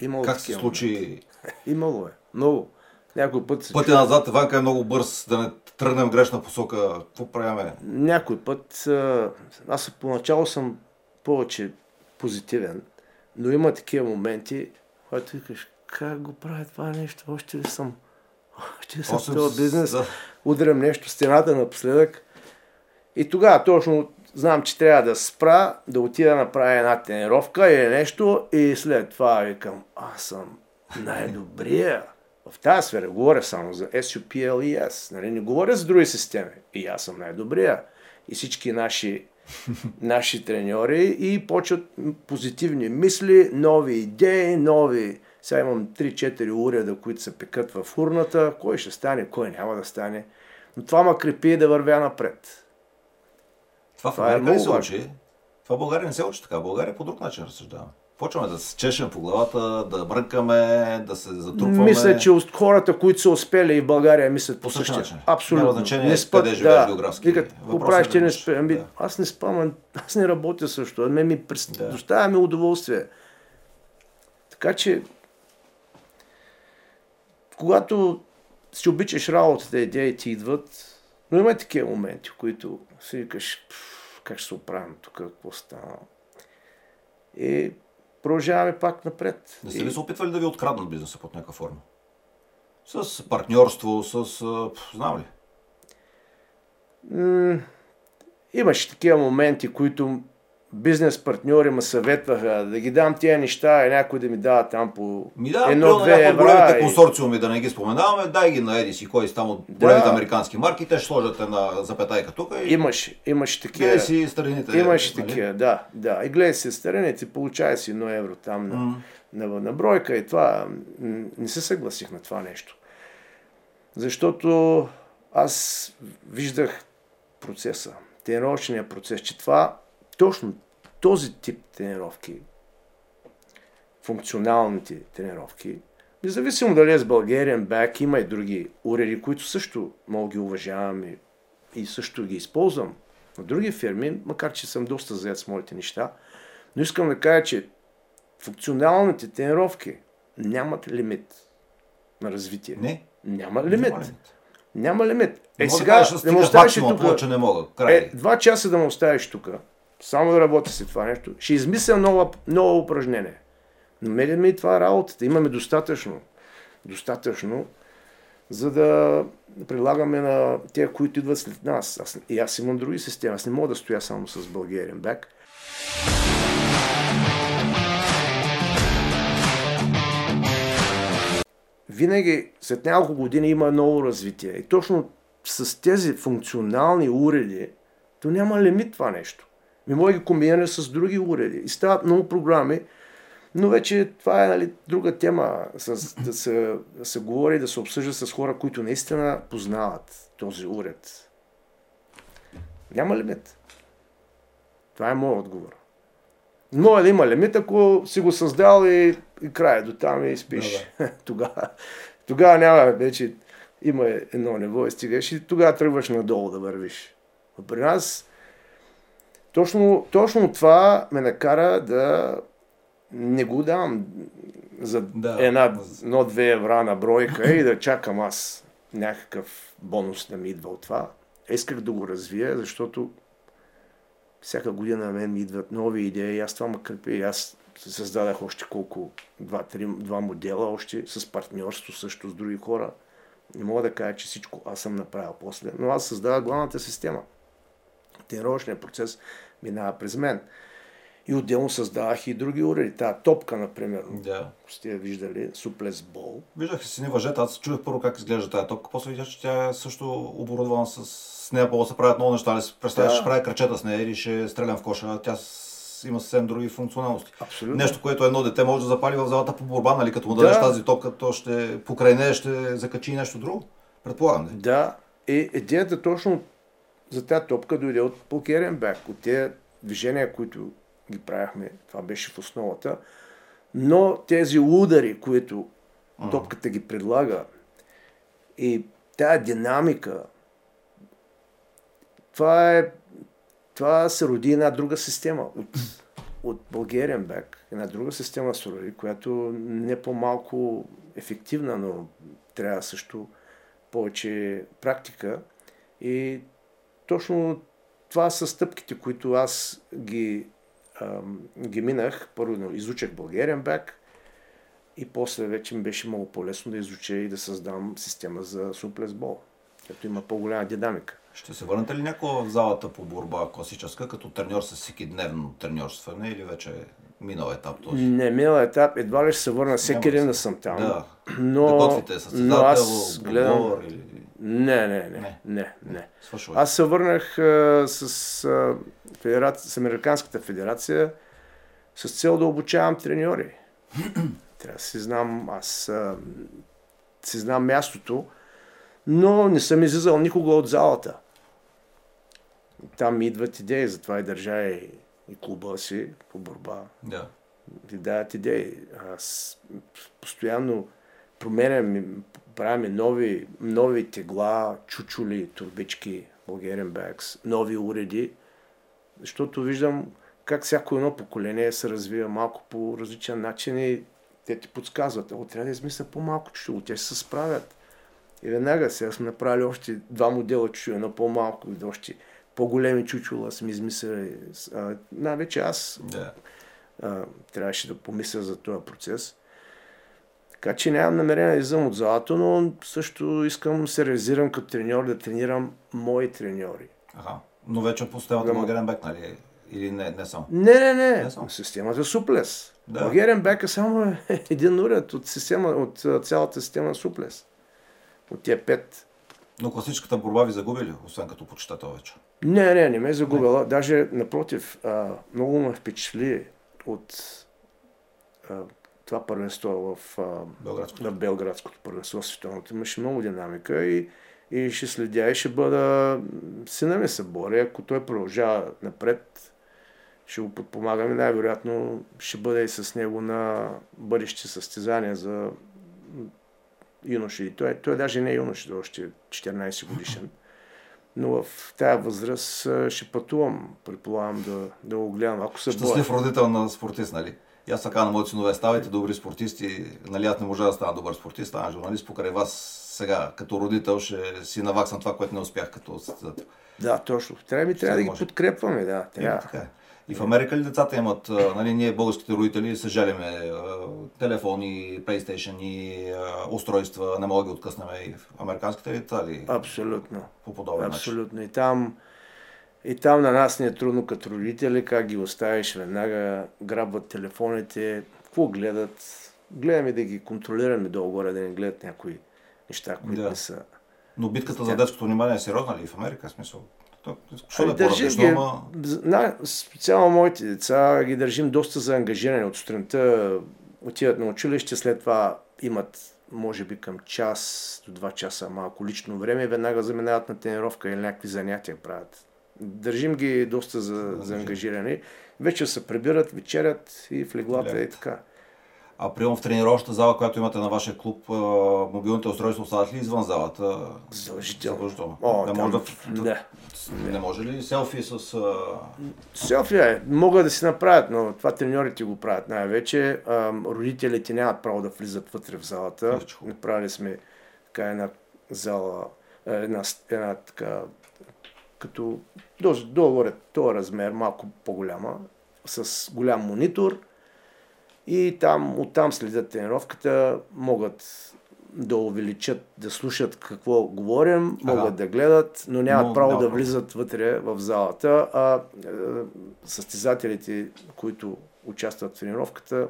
Имало Как се случи? Имало е. Много. Някой път се Пътя назад, Ванка е много бърз, да не тръгнем грешна посока. Какво правиме? Някой път, аз поначало съм повече позитивен, но има такива моменти, когато викаш, как го правя това нещо, още ли съм, още ли съм в този бизнес, да. удрям нещо в стената напоследък. И тогава точно знам, че трябва да спра, да отида да направя една тренировка или нещо и след това викам, аз съм най-добрия. В тази сфера говоря само за SUPLES, нали? не говоря за други системи. И аз съм най-добрия. И всички наши, наши треньори и почват позитивни мисли, нови идеи, нови... Сега имам 3-4 уреда, които се пекат в урната. Кой ще стане, кой няма да стане. Но това ме крепи да вървя напред. Това в Това е много се важно. учи? Това в България не се учи така. България по друг начин разсъждаваме. Почваме да се чешем по главата, да бръкаме, да се затрупваме. Мисля, че от хората, които са успели и в България, мислят по, По същия начин. Абсолютно. Няма значение къде живееш географски. Викат, какво Въпросът правиш, е ти да не спи? Ами, да. аз не спам, аз не работя също. А ми през... Да. доставя ми удоволствие. Така че, когато си обичаш работата, идеи ти идват, но има и такива моменти, в които си викаш, «Пф, как ще се оправим тук, какво стана. И продължаваме пак напред. Не сте ли се опитвали да ви откраднат бизнеса под някаква форма? С партньорство, с... Знам ли? М, Имаше такива моменти, които бизнес партньори ме съветваха да ги дам тия неща и някой да ми дава там по Ми да, едно-две някои от големите и- консорциуми, да не ги споменаваме, дай ги на Еди си, кой си там от Да. големите американски марки, те ще сложат една запетайка тук и Имаше, имаше такива. гледай си страните. Имаше нали? такива, да, да. И гледай си страните, получай си едно евро там на, на, на бройка и това. Не се съгласих на това нещо. Защото аз виждах процеса, тренировъчния процес, че това, точно този тип тренировки, функционалните тренировки, независимо дали е с Bulgarian Back, има и други уреди, които също мога ги уважавам и, също ги използвам на други фирми, макар че съм доста заед с моите неща. Но искам да кажа, че функционалните тренировки нямат лимит на развитие. Не. Няма лимит. Няма лимит. Няма лимит. Е, Не сега да стига му оставиш тук. Е, два часа да му оставиш тук, само да работи си това нещо, ще измисля ново, ново упражнение. Намерим ми това работата. Имаме достатъчно. Достатъчно, за да прилагаме на тези, които идват след нас. Аз, и аз имам други системи. Аз не мога да стоя само с Българиен бек. Винаги след няколко години има ново развитие. И точно с тези функционални уреди, то няма лимит това нещо. Ми може да ги комбинираме с други уреди. И стават много програми, но вече това е нали, друга тема. С, да, се, да се говори, да се обсъжда с хора, които наистина познават този уред. Няма лимит. Това е моят отговор. Може да има лимит, ако си го създал и, и края до там и спиш. тогава, тогава няма вече има едно ниво и стигаш и тогава тръгваш надолу да вървиш. Но при нас точно, точно това ме накара да не го давам за Да. една, едно-две евра на бройка и да чакам аз някакъв бонус да ми идва от това. Исках да го развия, защото всяка година на мен ми идват нови идеи аз това ме кърпи. Аз създадах още колко, два-три, два модела, още с партньорство също с други хора. Не мога да кажа, че всичко аз съм направил после, но аз създавах главната система. Тренировъчният процес минава през мен. И отделно създавах и други уреди. Тая топка, например, Да. сте я виждали, суплес бол. Виждах си ни въжета, аз чух първо как изглежда тази топка, после видях, че тя е също оборудвана с, с нея, по да се правят много неща. Ли си представяш, Да. ще прави крачета с нея или ще стрелям в коша, тя има съвсем други функционалности. Абсолютно. Нещо, което едно дете може да запали в залата по борба, нали? Като му дадеш Да. тази топка, то ще покрай нея ще закачи нещо друго. Предполагам, не? Да, и идеята точно за тази топка дойде от Пулкерен бек, от тези движения, които ги правяхме, това беше в основата, но тези удари, които топката ги предлага и тая динамика, това е това се роди една друга система от, от Back, една друга система се роди, която не по-малко ефективна, но трябва също повече практика. И точно това са стъпките, които аз ги, ам, ги минах. Първо изучах Bulgarian Back и после вече ми беше много по-лесно да изуча и да създам система за суплесбол, като има по-голяма динамика. Ще се върнете ли някога в залата по борба класическа, като треньор с всеки дневно треньорстване или вече е минал етап този? Не, минал етап, едва ли ще се върна всеки ден да съм там. Да. но, да готвите състезател, аз гледам... или... Не, не, не, Не. не, не. Аз се върнах а, с, а, федерация, с Американската федерация с цел да обучавам треньори. Трябва да си знам, аз а, си знам мястото, но не съм излизал никога от залата. Там идват идеи, затова и държа и, и клуба си по борба. Да. Ви дават идеи. Аз постоянно променям, и правим нови, нови тегла, чучули, турбички, Bulgarian bags, нови уреди, защото виждам как всяко едно поколение се развива малко по различен начин и те ти подсказват, о, трябва да измисля по-малко чучуло, те ще се справят. И веднага сега сме направили още два модела чучула, едно по-малко и още по-големи чучула сме измислили. Най-вече аз Да. а, трябваше да помисля за този процес. Така че нямам намерение да излизам от залата, но също искам се реализирам като треньор, да тренирам мои треньори. Ага. Но вече по системата Да. Българен бек, нали? Или не, не само? Не, не, не. Не само. Системата Суплес. Да. Bulgarian Back е само един уред от, система, от цялата система Суплес. От тия пет. Но класическата борба ви загуби ли, освен като почитател вече? Не, не, не ме е загубила. Даже напротив, а, много ме впечатли от а, това първенство в, Белградското. на Белградското първенство световното. Имаше много динамика и, и ще следя и ще бъда... Сина ми се бори, ако той продължава напред, ще го подпомагаме. Най-вероятно ще бъде и с него на бъдещи състезания за юноши. Той, той даже не е юноши, той е още 14 годишен. Но в тая възраст ще пътувам, предполагам да, да го гледам. Ако се. Щастлив родител на спортист, нали? И аз така на моите синове, ставайте добри спортисти. Нали, аз не можа да стана добър спортист, стана журналист. Покрай вас сега, като родител, ще си наваксам това, което не успях като състезател. Да, точно. Трябва ми трябва да ги може. подкрепваме, да. И, Трябва. така е. И в Америка ли децата имат, нали, ние българските родители се жалиме телефони, PlayStation и устройства, не мога да ги откъснем и в американските ли деца ли Абсолютно. по подобен начин? Абсолютно. И там, и там на нас не е трудно като родители, как ги оставиш веднага, грабват телефоните, какво гледат. Гледаме да ги контролираме долу-горе, да не гледат някои неща, които Да. не са. Но битката за детското внимание е сериозна ли в Америка? Смисъл, то, що Ами, да държим по-различно, ги, ама... на, специално моите деца ги държим доста заангажирани от сутринта, отиват на училище, след това имат може би към час до два часа малко лично време веднага заминават на тренировка или някакви занятия правят. Държим ги доста за, заангажирани. Вече се прибират, вечерят и в леглата и така. А прием в тренировъчната зала, която имате на вашия клуб, мобилните устройства остават ли извън залата? Задължително. Задължително. О, не, там- може да, не. не може ли селфи с... Селфи е, могат да си направят, но това треньорите го правят най-вече. Родителите нямат право да влизат вътре в залата. Хубаво. Направили сме така една зала, е, една, една така, като долу този размер, малко по-голяма, с голям монитор. И там, оттам следят тренировката, могат да увеличат, да слушат какво говорим, Ага. могат да гледат, но нямат Но право да право. влизат вътре в залата, а е, състезателите, които участват в тренировката,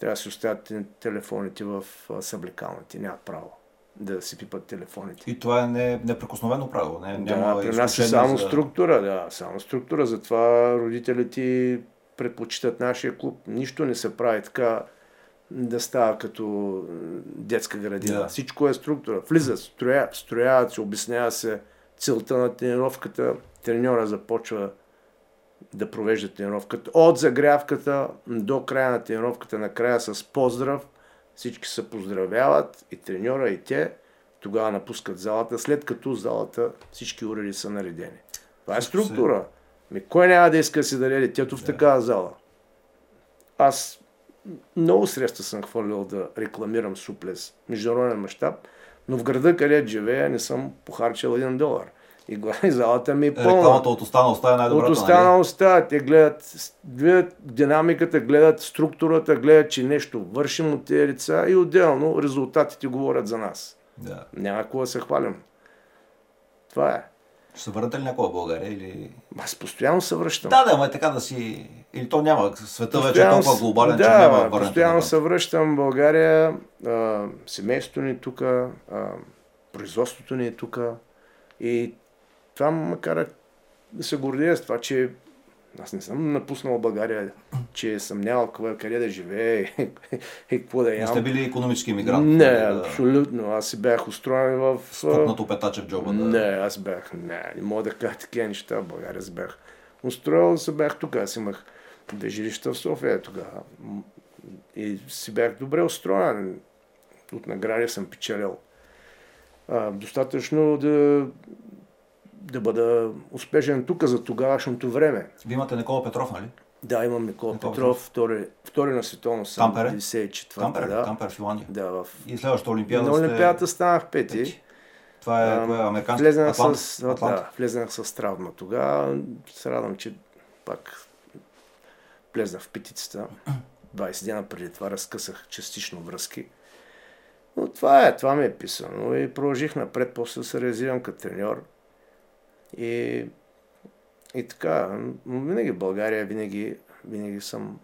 трябва да си оставят те- телефоните в съблекалните, нямат право да си пипат телефоните. И това е не, неприкосновено правило. Не, Да, няма при нас е само за- структура, да, само структура. Затова родителите предпочитат нашия клуб. Нищо не се прави така да става като детска градина. Да. Всичко е структура. Влизат, строя, строяват се, обяснява се целта на тренировката. Треньора започва да провежда тренировката. От загрявката до края на тренировката, накрая с поздрав. Всички се поздравяват и треньора и те. Тогава напускат залата, след като залата всички уреди са наредени. Това е структура. Ми, кой няма да иска да си даде детето в такава зала? Аз много средства съм хвърлил да рекламирам суплес, международен мащаб, но в града, където живея, не съм похарчил един долар. И залата ми е пълна. Рекламата от уста на уста е най-добрата. От уста на уста, те гледат, гледат динамиката, гледат структурата, гледат, че нещо вършим от тези лица и отделно резултатите говорят за нас. Нали? Да. Няма какво да се хвалим. Това е. Ще се върнете ли някога в България или... Аз постоянно се връщам. Да, да, ама е така да си... Или то няма. Света вече е Постоянно толкова глобален, да, че няма върнете. постоянно назад. се връщам в България. А, семейството ни е тук, производството ни е тук. И това ме кара да се гордея с това, че аз не съм напуснал България, че съм нямал къде, къде да живея и, какво да Не ям. сте били економически иммигрант. Не, да, абсолютно. Аз си бях устроен в... С пукнато петаче в джоба. Да. Не, аз бях, не, не мога да кажа такива неща в България. Аз бях устроил, се бях тук. Аз имах две жилища в София тогава. И си бях добре устроен. От награди съм печелил. А, достатъчно да, да бъда успешен тук за тогавашното време. Вие имате Никола Петров, нали? Да, имам Никола Никола Петров, втори, втори на световно съм. Тампере? 94-та, Тампер, да. Тампер, Финландия. Да, в... И следващата Олимпиада На сте... Олимпиадата станах пети. пети. Това е, кое е американски Влезнах Атлант? с, Атлант. да, влезнах с травма тогава. Се радвам, че пак влезнах в петицата. 20 дена преди това разкъсах частично връзки. Но това е, това ми е писано. И продължих напред, после да се реализирам като треньор. И, и така, винаги в България, винаги, винаги съм,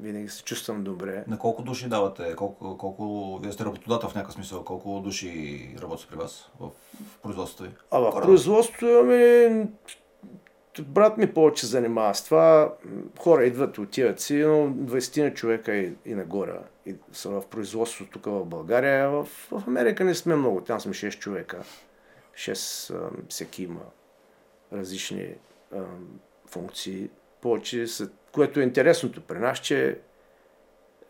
винаги се чувствам добре. На колко души давате? Колко, колко... Вие сте работодател в някакъв смисъл. Колко души работят при вас в, в производството ви? А в производството имаме... Брат ми повече занимава с това. Хора идват, отиват си, но 20 на човека и, и нагоре и са в производството тук в България. В, в Америка не сме много, там сме 6 човека. 6 а, всеки има различни а, функции. Повече са, което е интересното при нас, че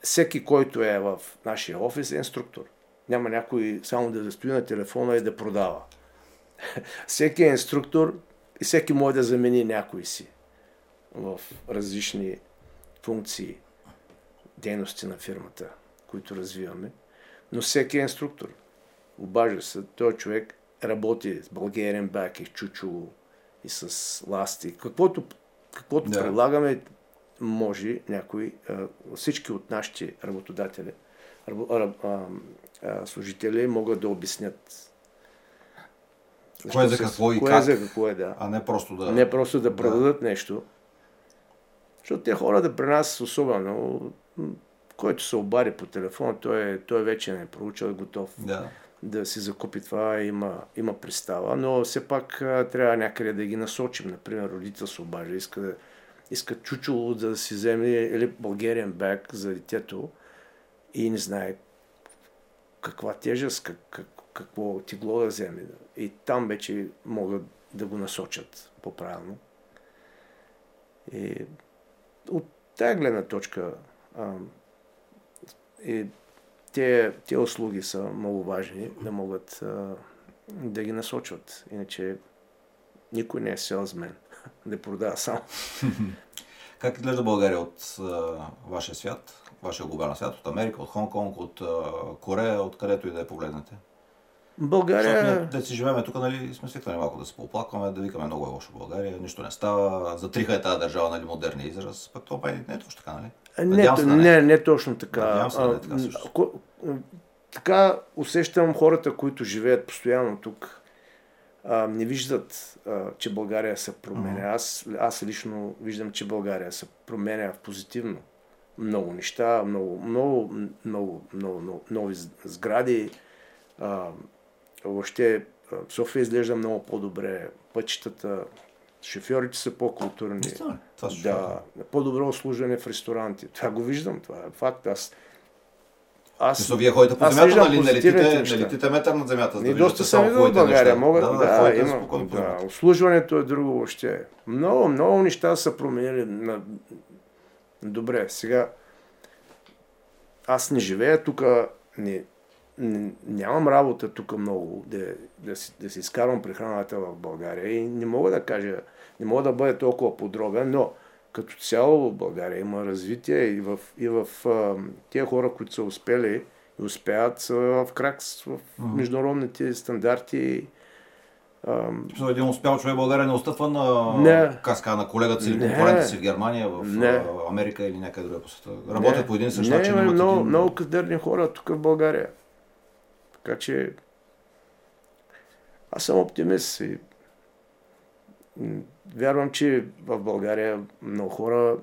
всеки, който е в нашия офис е инструктор. Няма някой само да стои на телефона и да продава. всеки е инструктор и всеки може да замени някой си в различни функции. дейности на фирмата, които развиваме, но всеки е инструктор. Обажа се, той човек работи с бак и чучуло и с ласти. Каквото, каквото Да. предлагаме, може някой, всички от нашите работодатели, служители могат да обяснят. Кое за се- какво и кое как. за какво е, да. А не просто да... Не просто да продадат нещо. Защото те хората при нас, особено, който се обади по телефона, той, е, той вече не е проучил, е готов Да. Да си закупи това, има, има представа, но все пак трябва някъде да ги насочим. Например, родител се обажда, иска, да- иска чучело да си вземе или българен бек за детето и не знае каква тежест, как, как, какво тегло да вземе. И там вече могат да го насочат по-правилно. И от тази гледна точка а, и те, те услуги са много важни да могат а, да ги насочват. Иначе никой не е селсмен да продава само. Как изглежда България от а, вашия свят, вашия глобален свят, от Америка, от Хонг-Конг, от а, Корея, от където и да я погледнете? Защото България... ние, да си живеем тук, нали, сме свикнали малко да се пооплакваме, да викаме много е лошо България, нищо не става, затриха е тази държава, нали, модерния израз, пък това не е точно така, нали? Не, се не. не, не точно така. Надявам се да не А, така също. ко- така усещам хората, които живеят постоянно тук, а, не виждат, а, че България се променя. Аз, аз лично виждам, че България се променя позитивно. Много неща, много, много, много, много, много нови сгради. А, въобще София изглежда много по-добре. Пътищата, шофьорите са по-културни. Да, по-добро обслужване в ресторанти. Това го виждам, това е факт. Аз, аз, Мисля, вие ходите по земята, нали? Не позитивните летите, не летите метър над земята, за да виждате доста съм идвал в България. Мога, да, да, да, има, спокойно да, обслужването е друго въобще. Много, много неща са променили. На... Добре, сега аз не живея тук, не, нямам работа тук много, да, да, си, да си изкарвам прехраната в България и не мога да кажа, не мога да бъда толкова подробен, но като цяло в България има развитие и в, и в а, тия хора, които са успели и успеят са в крак с в международните стандарти. А, Мисля, един успял човек в България не отстъпва на Не. каска на колегата си или Не. конкурента си в Германия, в Не. Америка или някъде друга по света. Работят Не, по един и същ не, начин. има имат много, един- много кадърни хора тук в България. Така че аз съм оптимист и вярвам, че в България много хора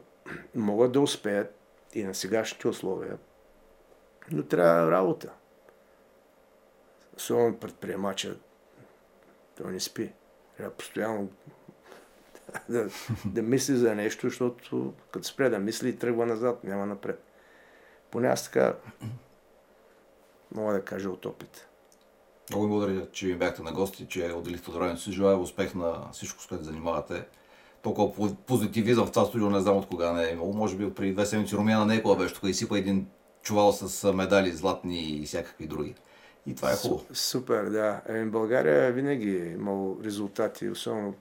могат да успеят и на сегашните условия. Но трябва работа. Особено предприемача. Той не спи. Трябва постоянно да, да мисли за нещо, защото като спре да мисли, тръгва назад, няма напред. Поне аз така мога да кажа от опит. Много ви благодаря, че ми бяхте на гости, че отделихте от времето си. Желая успех на всичко, с което занимавате. Толкова по- позитивизъм в това студио не знам от кога не е имало. Може би преди две седмици Румяна Некова беше тук и сипа един чувал с медали златни и всякакви други. И това е хубаво. Су- Супер, да. Еми, България винаги е имал резултати, особено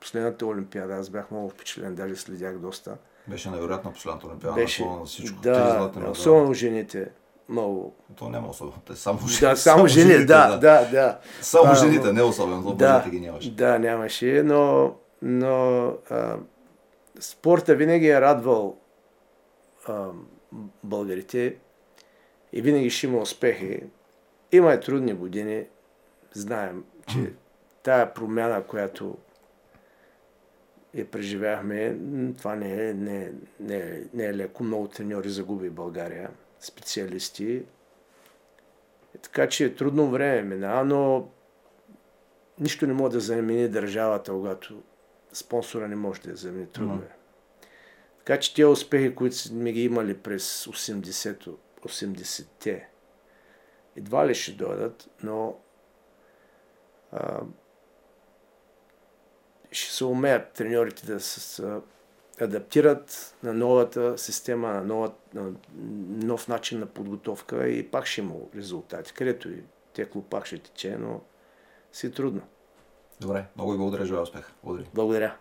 последната Олимпиада. Аз бях много впечатлен, даже следях доста. Беше невероятно последната олимпиада. Беше, на всичко. Да, особено жените. Много. То няма особено. Те само жени. Да, само жени, да, да, да. Само А, жените, не особено. То Да, ги нямаше. да, нямаше, но, но а, спорта винаги е радвал а, българите и винаги ще има успехи. Има и трудни години. Знаем, че тая промяна, която я преживяхме, това не е, не, е- не, е, не е леко. Много треньори загуби България, специалисти. Е, така че е трудно време мина, но нищо не може да замени държавата, когато спонсора не може да я замени. Трудно е. Така че тези успехи, които сме ги имали през 80-то, 80-те, едва ли ще дойдат, но а, ще се умеят треньорите да се с- адаптират на новата система, на, нова, на нов начин на подготовка и пак ще има резултати. Където и текло пак ще тече, но си трудно. Добре, много ви благодаря, желая успех. Благодаря. Благодаря.